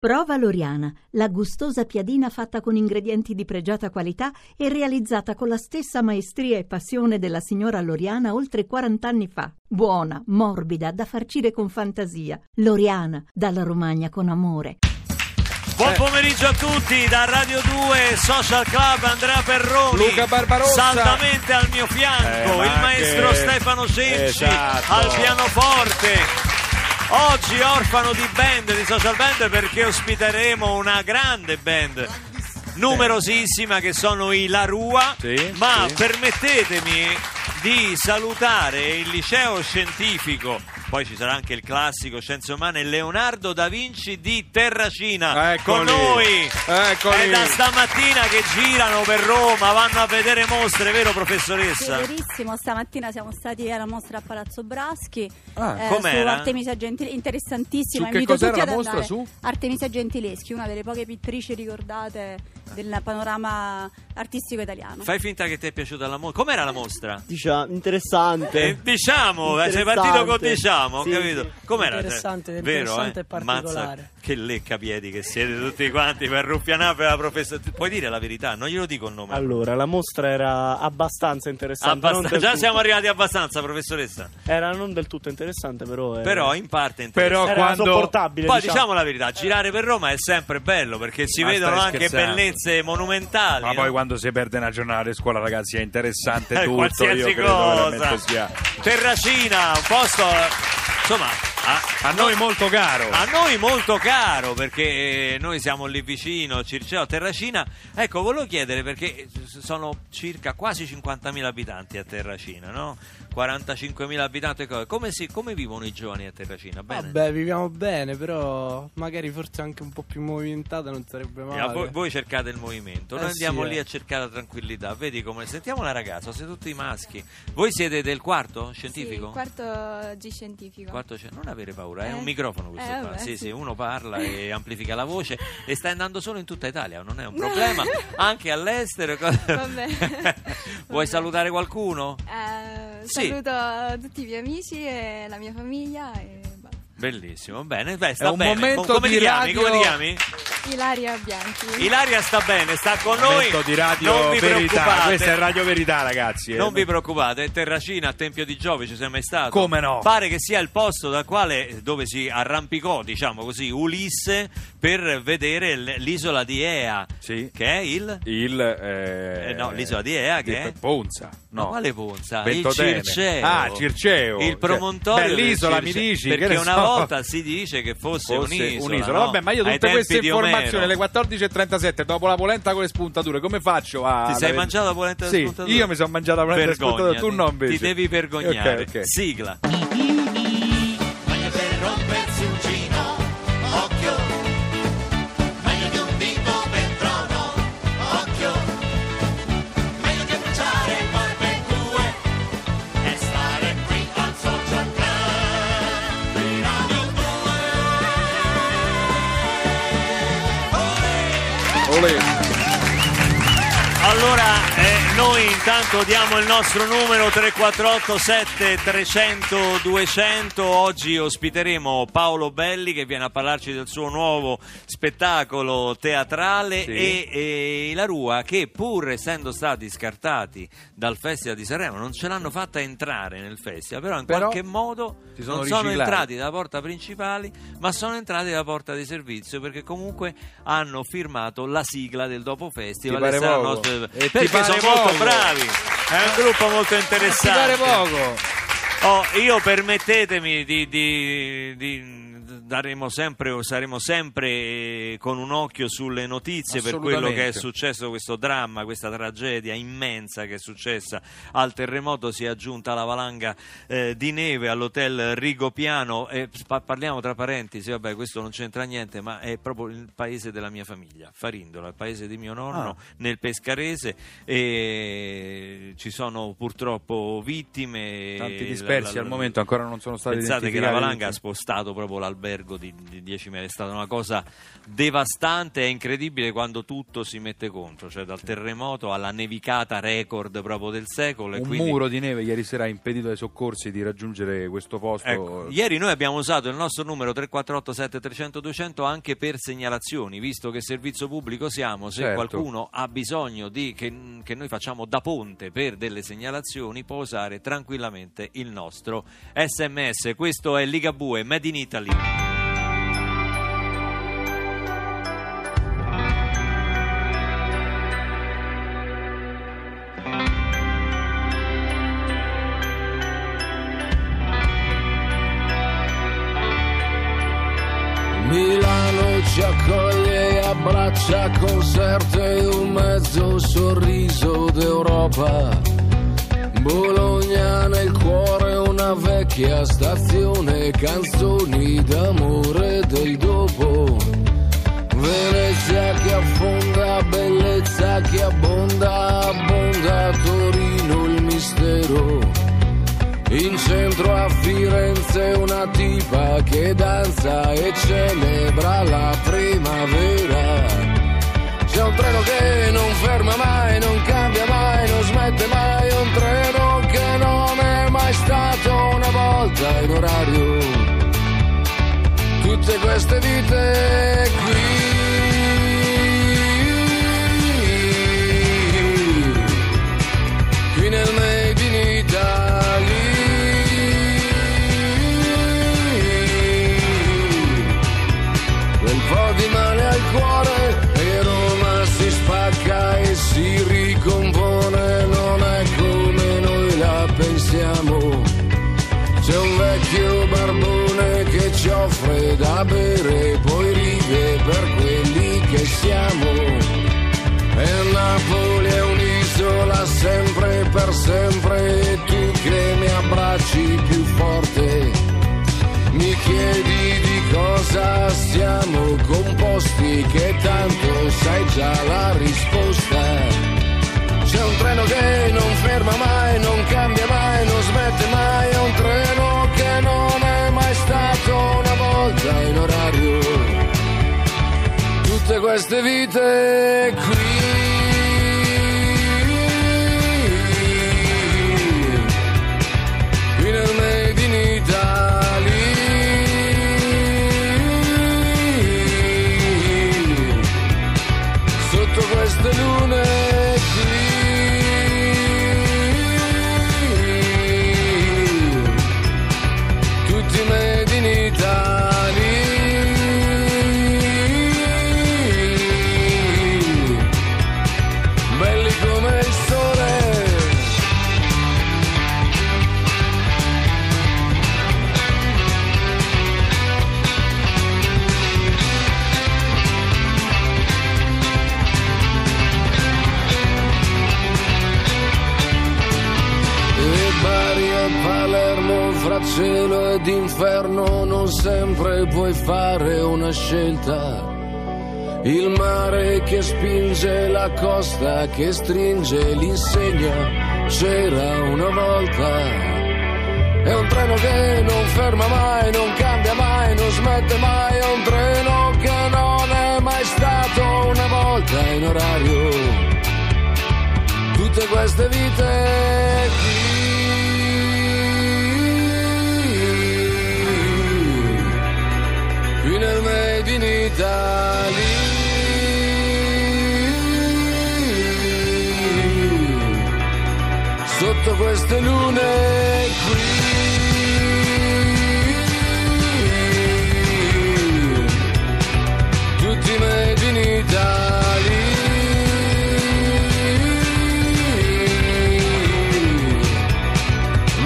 Prova Loriana, la gustosa piadina fatta con ingredienti di pregiata qualità e realizzata con la stessa maestria e passione della signora Loriana oltre 40 anni fa. Buona, morbida, da farcire con fantasia. Loriana, dalla Romagna con amore. Buon pomeriggio a tutti da Radio 2 Social Club Andrea Perroni Luca Barbarossa. saldamente al mio Eh, fianco ma il maestro che- Stefano Cenci Esatto. al pianoforte oggi orfano di band di social band perché ospiteremo una grande band numerosissima che sono i La Rua Sì, ma sì. permettetemi di salutare il liceo scientifico poi ci sarà anche il classico Scienze Umane Leonardo da Vinci di Terracina Eccoli. con noi Eccoli. è da stamattina che girano per Roma vanno a vedere mostre vero professoressa? Sì, verissimo, stamattina siamo stati alla mostra a Palazzo Braschi Ah, eh, com'era? su Artemisia Gentileschi, interessantissima. Su che invito cos'era la mostra, su? Artemisia Gentileschi, una delle poche pittrici ricordate del panorama artistico italiano. fai finta che ti è piaciuta la mostra com'era la mostra? Diciamo, interessante. Eh, diciamo, eh, sei Interessante. partito con diciamo, Sì, capito? sì. Com'era? Interessante, Cioè, interessante vero, e eh? particolare. Mazza, che leccapiedi che siete tutti quanti per ruffianare per la professoressa. Puoi dire la verità, non glielo dico il nome. Allora, la mostra era abbastanza interessante. Abbast- già tutto- siamo arrivati abbastanza, professoressa. Era non del tutto interessante, però. era- Però in parte Però interessante. era quando- sopportabile. Poi diciamo. diciamo la verità, girare per Roma è sempre bello perché si Ma vedono anche scherzando? Bellezze monumentali. Ma no? poi quando si perde una giornata di scuola, ragazzi, è interessante Eh, tutto. qualsiasi Io credo cosa. veramente sia Terracina, un posto insomma a, a noi molto caro. a noi molto caro perché eh, noi siamo lì vicino, Circeo, Terracina. Ecco, volevo chiedere perché sono circa quasi 50.000 abitanti a Terracina, no? 45.000 abitanti. co- Come, si- come vivono i giovani a Terracina? Bene? Vabbè, viviamo bene, però magari forse anche un po' più movimentata non sarebbe E male. a voi, voi cercate il movimento, noi Eh, andiamo sì, lì eh. a cercare la tranquillità. Vedi come sentiamo la ragazza, siete tutti maschi. Voi siete del quarto scientifico? Sì, quarto G scientifico. Quarto non avere paura, è Eh. un microfono questo Eh, qua. vabbè, Sì, sì, uno parla e amplifica la voce e sta andando solo in tutta Italia, non è un problema. Anche all'estero. Vabbè. Vuoi salutare qualcuno? Eh, Sì. Saluto tutti i miei amici e la mia famiglia e basta. Bellissimo, bene, beh, sta un bene. momento come di ti chiami? radio- Come ti chiami? Ilaria Bianchi. Ilaria sta bene, sta con noi. Momento di radio non vi verità. preoccupate. Questa è Radio Verità, ragazzi. eh. Non vi preoccupate, Terracina a Tempio di Giove ci sei mai stato? Come no? Pare che sia il posto dal quale dove si arrampicò, diciamo così, Ulisse per vedere l'isola di Ea, Sì. che è il Il eh, Eh, no, l'isola di Ea, che di è? Ponza. Ma No. quale Ponza? Ventotene. Il Circeo. Ah, Circeo. Il promontorio Cioè, del bell'isola, mi dici? Perché una so. volta si dice che fosse, Fosse un'isola. no? Vabbè, ma io tutte queste informazioni alle 14.37 dopo la polenta con le spuntature, come faccio a. Ti sei mangiato la polenta con le Sì, spuntature? io mi sono mangiato la polenta con le spuntature, tu no invece. Ti devi vergognare. Ok, ok. Sigla. 2. Intanto diamo il nostro numero 348 7300 200. Oggi ospiteremo Paolo Belli che viene a parlarci del suo nuovo spettacolo teatrale Sì. e, e la Rua che pur essendo stati scartati dal Festival di Sanremo non ce l'hanno fatta entrare nel festival, però in Però qualche modo sono non sono riciclati. entrati dalla porta principale, ma sono entrati dalla porta di servizio perché comunque hanno firmato la sigla del dopo festival Ti pare e poco? nostri- E ti perché sono molto poco? Bravi. È un gruppo molto interessante. poco? Oh, io permettetemi di, di- di- daremo sempre, saremo sempre eh, con un occhio sulle notizie per quello che è successo, questo dramma, questa tragedia immensa che è successa al terremoto. Si è aggiunta la valanga eh, di neve all'hotel Rigopiano. E pa- parliamo tra parentesi, vabbè, questo non c'entra niente, ma è proprio il paese della mia famiglia, Farindola, il paese di mio nonno Ah. nel Pescarese. E ci sono purtroppo vittime. Tanti La- dispersi la- al momento ancora non sono stati Pensate che la valanga ha spostato proprio l'albergo albergo di, di 10 metri, è stata una cosa devastante e incredibile quando tutto si mette contro, cioè dal terremoto alla nevicata record proprio del secolo. Un quindi- muro di neve ieri sera ha impedito ai soccorsi di raggiungere questo posto. Ecco, ieri noi abbiamo usato il nostro numero 348 7300 200 anche per segnalazioni, visto che servizio pubblico siamo, se Certo. qualcuno ha bisogno di che, che noi facciamo da ponte per delle segnalazioni può usare tranquillamente il nostro sms. Questo è Ligabue Made in Italy. Abbraccia con serte un mezzo sorriso d'Europa. Bologna nel cuore una vecchia stazione, canzoni d'amore del dopo. Venezia che affonda, bellezza che abbonda, abbonda Torino il mistero. In centro a Firenze una tipa che danza e celebra la primavera. Ferma mai, non cambia mai, non smette mai, un treno che non è mai stato una volta in orario. Tutte queste vite bere, poi ride per quelli che siamo. E Napoli è un'isola sempre per sempre, e tu che mi abbracci più forte. Mi chiedi di cosa siamo composti, che tanto sai già la risposta. C'è un treno che non ferma mai, non cambia mai, non smette Tutte queste vite qui, scelta. Il mare che spinge la costa che stringe l'insegna c'era una volta. È un treno che non ferma mai, non cambia mai, non smette mai, è un treno che non è mai stato una volta in orario tutte queste vite nel Made in Italy, sotto queste lune qui, tutti Made in Italy,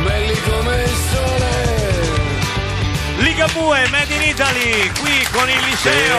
belli come il sole. Ligabue Made in Italy, con il liceo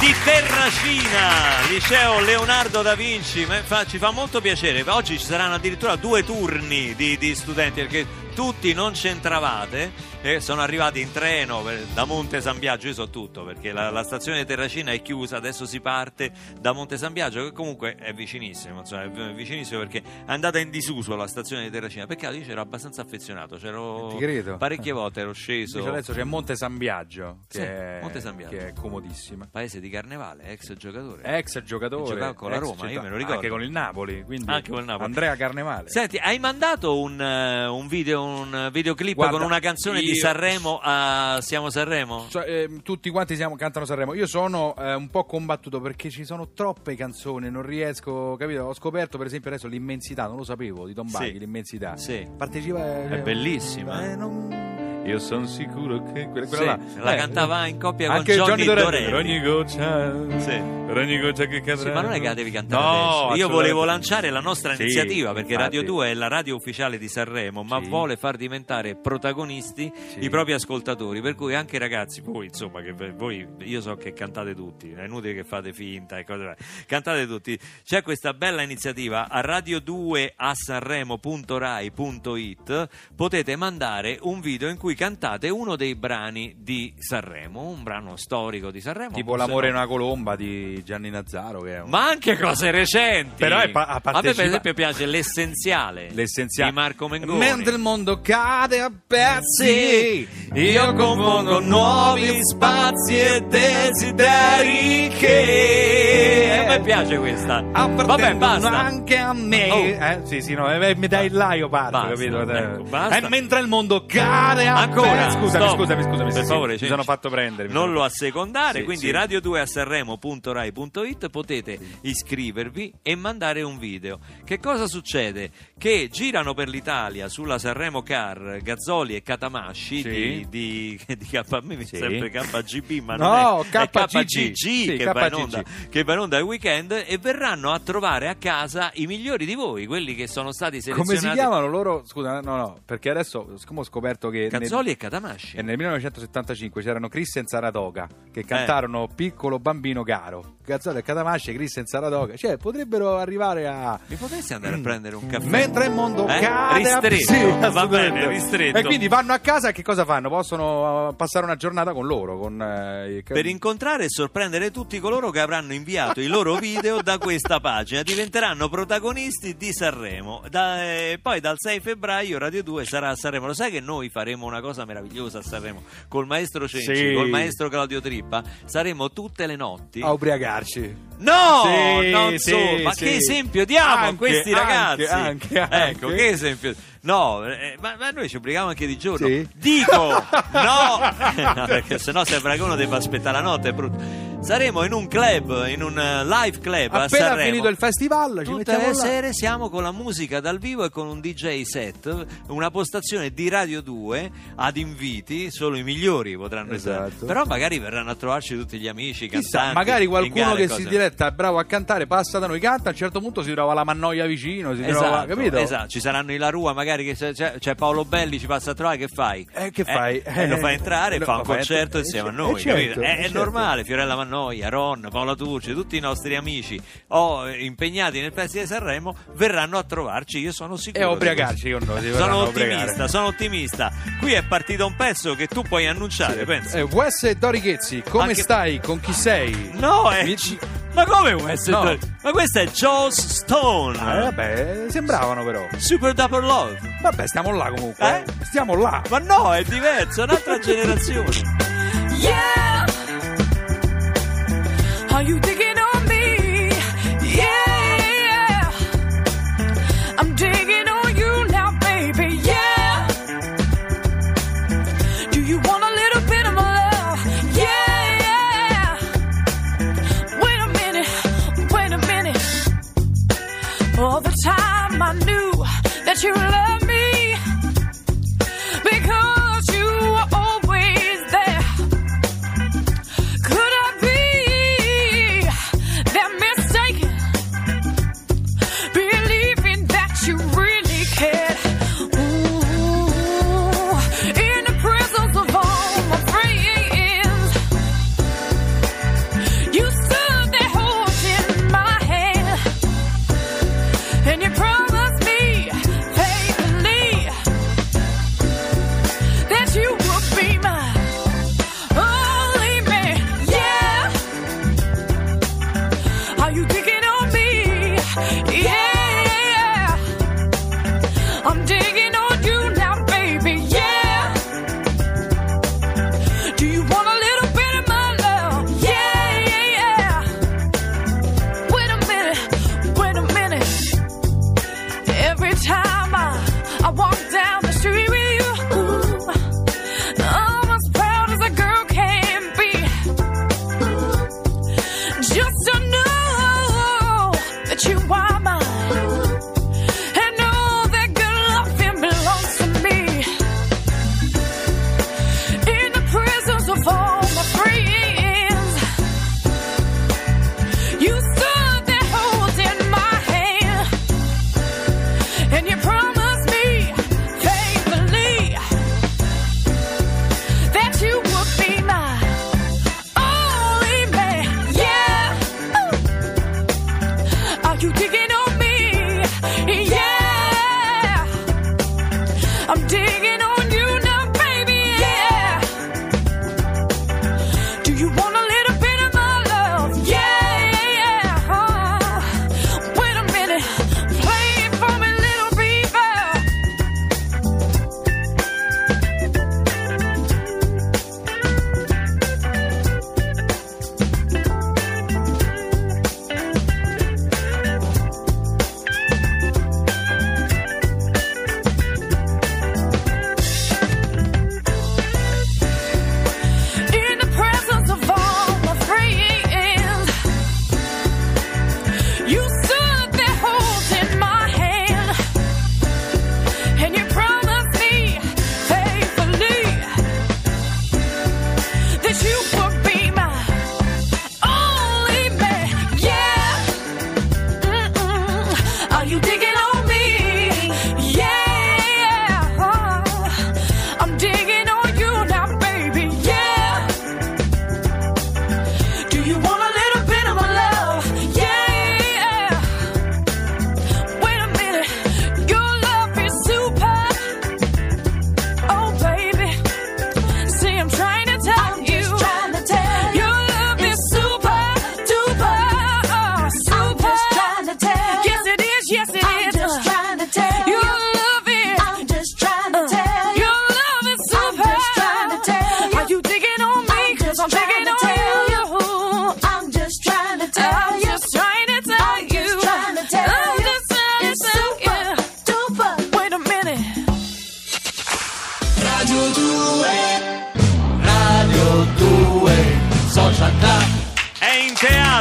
di Terracina, liceo Leonardo da Vinci. Fa- ci fa molto piacere. Oggi ci saranno addirittura due turni di, di studenti perché tutti non c'entravate e sono arrivati in treno per- da Monte San Biagio, io so tutto perché la, la stazione di Terracina è chiusa, adesso si parte da Monte San Biagio che comunque è vicinissimo, insomma, è vicinissimo perché è andata in disuso la stazione di Terracina, peccato io c'ero abbastanza affezionato, c'ero parecchie volte ero sceso. Invece adesso c'è Monte San Biagio, che, Sì, è, Monte San Biagio. che è comodissima. Paese di Carnevale, ex giocatore. Ex giocatore, Giocava con la Roma, io città- me lo ricordo. Anche con il Napoli, quindi Anche con il Napoli. Andrea Carnevale. Senti, hai mandato un, eh, un video, un videoclip Guarda, con una canzone di io- Sanremo a Siamo Sanremo? So- eh, tutti quanti siamo, cantano Sanremo. Io sono eh, un po' combattuto perché ci sono troppe canzoni, non riesco, capito? Ho scoperto per esempio adesso l'immensità, non lo sapevo, di Don Baghi, Sì. l'immensità. Sì. Partecipa È bellissima. Eh, non- Io sono sicuro che quella, Sì, quella là. la Eh, cantava in coppia con anche Johnny Dorelli. Per ogni goccia, Sì. per ogni goccia che cadrà. Sì, ma non è che la devi cantare No, adesso. Io volevo lanciare la nostra Sì, iniziativa perché infatti. Radio 2 è la radio ufficiale di Sanremo, ma Sì. vuole far diventare protagonisti Sì. i propri ascoltatori. Per cui anche ragazzi, voi insomma, che voi io so che cantate tutti, è inutile che fate finta e cose cantate tutti. C'è questa bella iniziativa a radio2 a sanremo.rai.it potete mandare un video in cui cantate uno dei brani di Sanremo, un brano storico di Sanremo. Tipo L'amore no- in una colomba di Gianni Nazzaro, che è un... ma anche cose recenti. Però è pa- ha a me per partecipa- esempio piace l'essenziale, l'essenziale di Marco Mengoni. Mentre il mondo cade a pezzi, io compongo nuovi spazi e desideri che a me piace questa. Vabbè, basta. anche a me. Oh. Eh, sì, sì, no, eh, mi dai il là, io parto, Basta, capito? ecco, basta. E mentre il mondo cade a Ancora, pezzi. Scusami, stop. scusami, scusami. per sì, favore, sì, mi sono fatto prendere. Non lo assecondare, Sì, quindi sì. radio2 a sanremo.rai.it potete iscrivervi e mandare un video. Che cosa succede? Che girano per l'Italia sulla Sanremo Car Gazzoli e Catamasci di, di, di K, a me mi sempre KGB, ma No, non è, è KGG. KGG Sì, che, va in KGG. onda, che va in onda al weekend e verranno a trovare a casa i migliori di voi, quelli che sono stati selezionati. Come si chiamano loro? Scusa, no, no, perché adesso siccome ho scoperto che nel- Gazzoli e Catamasci. E nel 1975 c'erano Christian Saratoga che cantarono Piccolo bambino caro. Gazzolo e Catamasci, Christian Saratoga. Cioè, potrebbero arrivare a. Mi potresti andare a prendere un caffè? Mentre il mondo Eh? cade Ristretto. Sì, Va bene, ristretto. E quindi vanno a casa e che cosa fanno? Possono uh, passare una giornata con loro. Con, eh, per incontrare e sorprendere tutti coloro che avranno inviato i loro video da questa pagina. Diventeranno protagonisti di Sanremo. Da- eh, poi dal 6 febbraio Radio 2 sarà a Sanremo. Lo sai che noi faremo una cosa meravigliosa a Sanremo? Col maestro Cenci, Sì. col maestro Claudio Trippa. Saremo tutte le notti. a ubriacarci. No, Sì, non sì, so, ma sì. che esempio diamo a Anche, questi anche, ragazzi? anche, anche. Ecco, che esempio. No, eh, ma, ma noi ci obblighiamo anche di giorno. Sì? Dico, no, No, perché sennò sembra che uno debba aspettare la notte, è brutto. Saremo in un club, in un eh, live club a Appena Sanremo. finito il festival, ci Tutte mettiamo le là. sere siamo con la musica dal vivo e con un DJ set, una postazione di Radio 2 ad inviti, solo i migliori potranno essere. Esatto. Però magari verranno a trovarci tutti gli amici, i Chissà, cantanti. magari in qualcuno che cose. si diretta è bravo a cantare, passa da noi, canta, a un certo punto si trova la mannoia vicino, si Esatto, trova, capito? esatto, ci saranno i La Rua, magari che c'è, c'è- Paolo Belli, ci passa a trovare, che fai? Eh, che fai? Eh, lo fai entrare e Lo- fa un lo fai concerto entrare. insieme a Eh, noi, certo, capito? È, eh, è certo. normale, Fiorella Mannoia, Ron, Paola Turci, tutti i nostri amici o eh, impegnati nel Festival di Sanremo verranno a trovarci, io sono sicuro. E ubriacarci con noi. Sono ottimista, sono ottimista. Qui è partito un pezzo che tu puoi annunciare, pensa. Eh, Wes e Dori Ghezzi, come Anche- stai? Con chi sei? No, è... Mi- Ma come essere? No. Ma questo è Joss Stone. Ah, vabbè, sembravano però. Super Double Love. Vabbè, stiamo là comunque. Eh? Stiamo là. Ma no, è diverso, è un'altra generazione. Yeah. Are you digging on me? Yeah. I'm digging on you now, baby. Yeah. Do you want a little bit of my love? Yeah. Wait a minute. Wait a minute. All the time I knew that you loved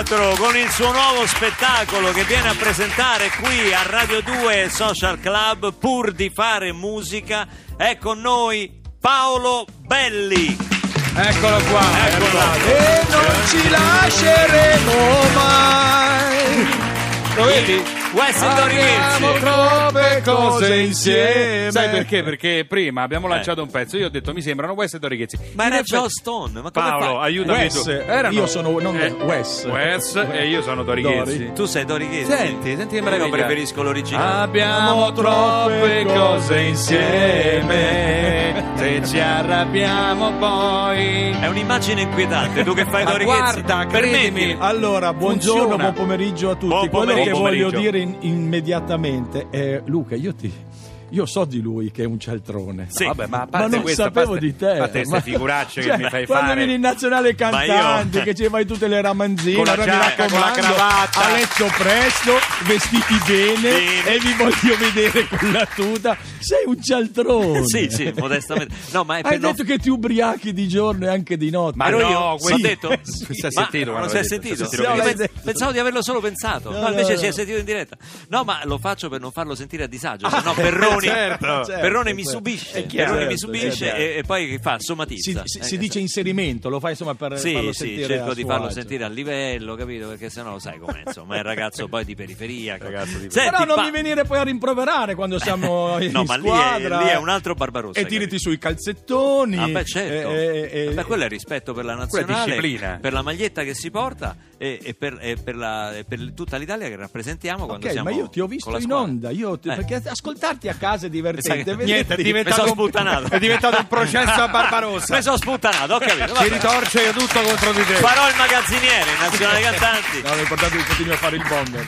teatro con il suo nuovo spettacolo che viene a presentare qui a Radio 2 Social Club pur di fare musica. È con noi Paolo Belli. Eccolo qua. Eccolo. E non ci lasceremo mai. Lo vedi? Wes Abbiamo Dorighezzi. troppe cose insieme. Sai perché? Perché prima abbiamo Eh. lanciato un pezzo. Io ho detto mi sembrano West e Dorighezzi. Ma In era effetti- Joe Stone. Ma come Paolo, fai? aiutami Wes, tu. Erano- io sono non Eh, Wes. Wes e io sono Dorighezzi. Dori. Tu sei Dorighezzi? Senti, senti che meraviglia. Io preferisco l'originale. Abbiamo troppe cose insieme. Se ci arrabbiamo poi. È un'immagine inquietante. Tu che fai Ma Dorighezzi? guarda, credimi. permettimi. Allora, buongiorno, Funziona. buon pomeriggio a tutti. Buon Quello che voglio dire in- immediatamente. È Luca, io ti io so di lui che è un cialtrone. Sì. Vabbè, ma a Ma parte non questo, a sapevo parte- di te. A te Ma- queste figuracce Cioè, che mi fai quando fare. vieni in nazionale cantante, io- che ci fai tutte le ramanzine, Con la mi giacca, con la raccomando, cravatta. a letto presto, vestiti bene, Bene. e vi voglio vedere con la tuta. Sei un cialtrone. Sì, sì, modestamente. No, ma è Hai per non- detto che ti ubriachi di giorno e anche di notte. Ma no, io, questo- ho detto. hai Ma sentito non quando si è sentito? Sì, sì, pensavo di averlo solo pensato. No, No, invece no, si è no. sentito in diretta. No, ma lo faccio per non farlo sentire a disagio. Se no, Perroni, certo, Perroni mi certo. subisce. Chiaro. Perroni mi Certo, subisce certo. e, e poi che fa? si, Somatizza. si- Eh, si dice inserimento, lo fai insomma per Sì, farlo sì, sentire cerco di farlo agio. sentire a livello, capito? Perché sennò lo sai com'è, insomma, è il ragazzo poi di periferia. Ragazzo di Senti, Però non pa- mi venire poi a rimproverare quando siamo in No, ma lì è, lì è un altro Barbarossa. E capito? tirati sui calzettoni. Ah, beh, certo. e- e- e- Beh, quello è rispetto per la nazionale, per la maglietta che si porta e, e per, e per la- e per tutta l'Italia che rappresentiamo quando Ok, siamo ma io ti ho visto in onda, io ti- Eh. perché ascoltarti a casa è divertente. Vederti- Niente, è diventato, un, sputtanato. è diventato un processo a Barbarossa. Mi sono sputtanato, ho capito. Si ritorce io tutto contro di te. Farò il magazziniere in Nazionale Cantanti. No, l'importante è che continui a fare il bomber.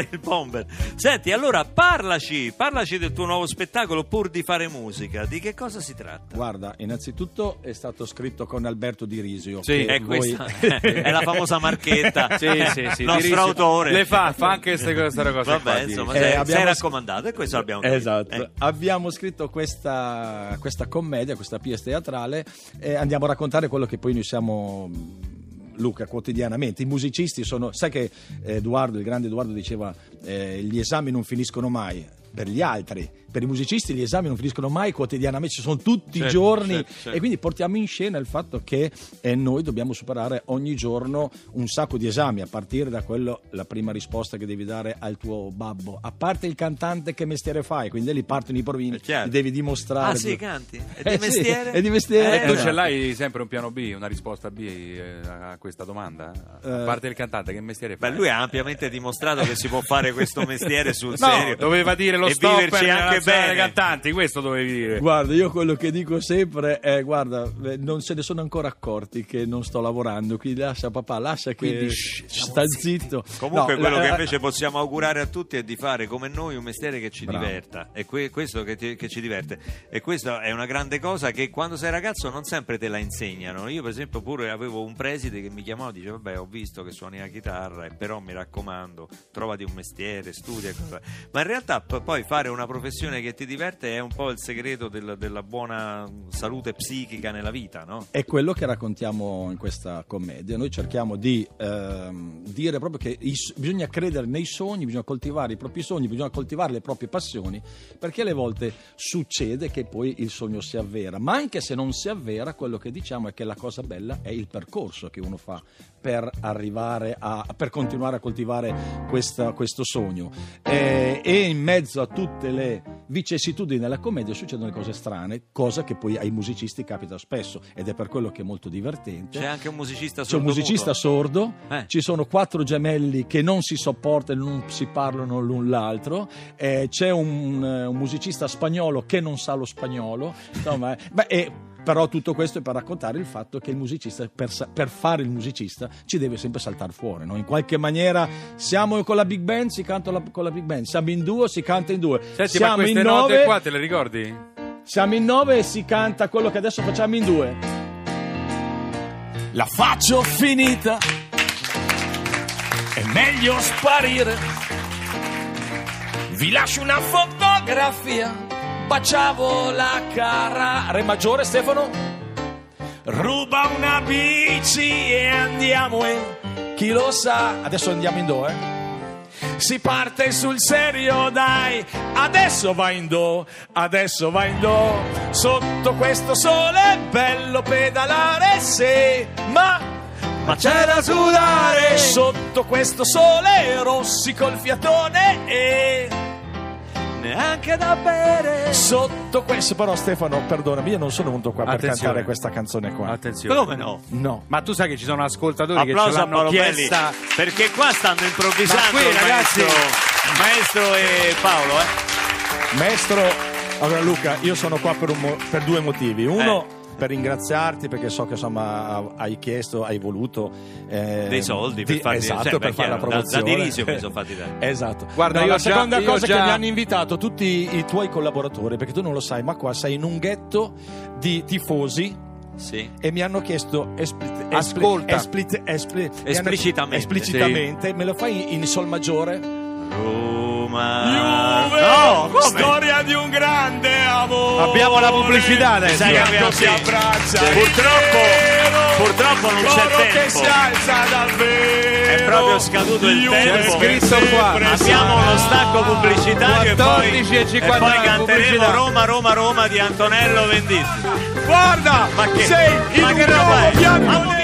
il bomber. Senti, allora parlaci, parlaci del tuo nuovo spettacolo pur di fare musica. Di che cosa si tratta? Guarda, innanzitutto è stato scritto con Alberto Di Risio. Sì, che È voi- questa è la famosa marchetta. Sì, sì, sì. Nostro Dirisi- autore. Le fa, fa anche queste cose qua. Vabbè, Dirisi. insomma, Eh, sei, abbiamo- sei raccomandato e questo l'abbiamo capito. Esatto, Eh. abbiamo scritto questa, questa commedia, questa pièce teatrale e andiamo a raccontare quello che poi noi siamo mh, Luca quotidianamente. I musicisti sono, sai che Edoardo, il grande Edoardo diceva eh, gli esami non finiscono mai per gli altri. Per i musicisti gli esami non finiscono mai quotidianamente, ci sono tutti i Certo, giorni certo, certo. e quindi portiamo in scena il fatto che eh, noi dobbiamo superare ogni giorno un sacco di esami, a partire da quello, la prima risposta che devi dare al tuo babbo. A parte il cantante, che mestiere fai? Quindi lì partono i provini, È chiaro. li devi dimostrare. Ah, sì, canti? È di Eh, sì, mestiere? è di mestiere. E tu Esatto. ce l'hai sempre un piano B, una risposta B eh, a questa domanda? A Eh. parte il cantante, che mestiere Beh, fai? lui ha ampiamente dimostrato che si può fare questo mestiere sul No, serio. doveva dire lo e stopper viverci anche bene. cantanti, questo dovevi dire. Guarda, io quello che dico sempre è: guarda, eh, non se ne sono ancora accorti che non sto lavorando. Quindi lascia papà, lascia che Quindi, shh, sta zitto. Comunque No, quello la- che la- invece possiamo augurare a tutti è di fare come noi un mestiere che ci Bravo. diverta. È que- questo che, ti- che ci diverte. E questa è una grande cosa che quando sei ragazzo non sempre te la insegnano. Io per esempio pure avevo un preside che mi chiamava e diceva vabbè ho visto che suoni la chitarra, e però mi raccomando trovati un mestiere, studia. e cosa-". Ma in realtà p- poi fare una professione che ti diverte è un po' il segreto del- della buona salute psichica nella vita, no? È quello che raccontiamo in questa commedia. Noi cerchiamo di ehm, dire proprio che i bisogna credere nei sogni, bisogna coltivare i propri sogni, bisogna coltivare le proprie passioni, perché alle volte succede che poi il sogno si avvera. Ma anche se non si avvera, quello che diciamo è che la cosa bella è il percorso che uno fa per arrivare a per continuare a coltivare questa- questo sogno. Eh, e in mezzo a tutte le vicissitudini della commedia succedono le cose strane, cosa che poi ai musicisti capita spesso ed è per quello che è molto divertente. C'è anche un musicista C'è un musicista sordo, Eh. ci sono quattro gemelli che non si sopportano, non si parlano l'un l'altro, eh, c'è un, un musicista spagnolo che non sa lo spagnolo, insomma, eh, beh, però tutto questo è per raccontare il fatto che il musicista, per, per fare il musicista, ci deve sempre saltare fuori. no? In qualche maniera siamo con la big band, si canta la- con la big band, siamo in duo, si canta in due. Senti, siamo ma queste in note nove, qua te le ricordi? siamo in nove e si canta quello che adesso facciamo in due. La faccio finita, è meglio sparire. Vi lascio una fotografia, baciavo la cara. Re maggiore Stefano? Ruba una bici e andiamo in. Chi lo sa? Adesso andiamo in do, eh? Si parte sul serio, dai. Adesso va in do, adesso va in do. Sotto questo sole è bello pedalare, sì, ma. Ma c'è da sudare sotto questo sole rossi col fiatone e Neanche da bere. sotto questo però Stefano, perdonami, io non sono venuto qua per Attenzione. cantare questa canzone qua. Attenzione. Come no? No. Ma tu sai che ci sono ascoltatori che ce Applauso l'hanno chiesta perché qua stanno improvvisando Ma qui, ragazzi- maestro, maestro e Paolo eh? Maestro, allora Luca, io sono qua per, un mo- per due motivi. Uno, Eh. Per ringraziarti perché so che insomma hai chiesto, hai voluto eh, Dei soldi per farti- esatto, cioè, per fare la chiaro, da- da promozione. Dirisio mi sono fatti dare. Esatto. Guarda, No, io la già- seconda io cosa già- che mi hanno invitato tutti i tuoi collaboratori, perché tu non lo sai, ma qua sei in un ghetto di tifosi Sì. e mi hanno chiesto espli- Ascolta. espli- espli- mi hanno- Esplicitamente. esplicitamente, me lo fai in sol maggiore? Roma. Juve, No, come? storia di un grande amore. Abbiamo la pubblicità adesso. Sai che abbiamo si sì. abbraccia. Purtroppo, purtroppo non c'è coro che tempo. si alza davvero. È proprio scaduto il tempo. C'è scritto qua. Abbiamo uno stacco pubblicitario e poi, 14 e e 59 poi canteremo pubblicità. Roma, Roma, Roma di Antonello Venditti. Guarda, Ma che, sei ma in che roba è? Ma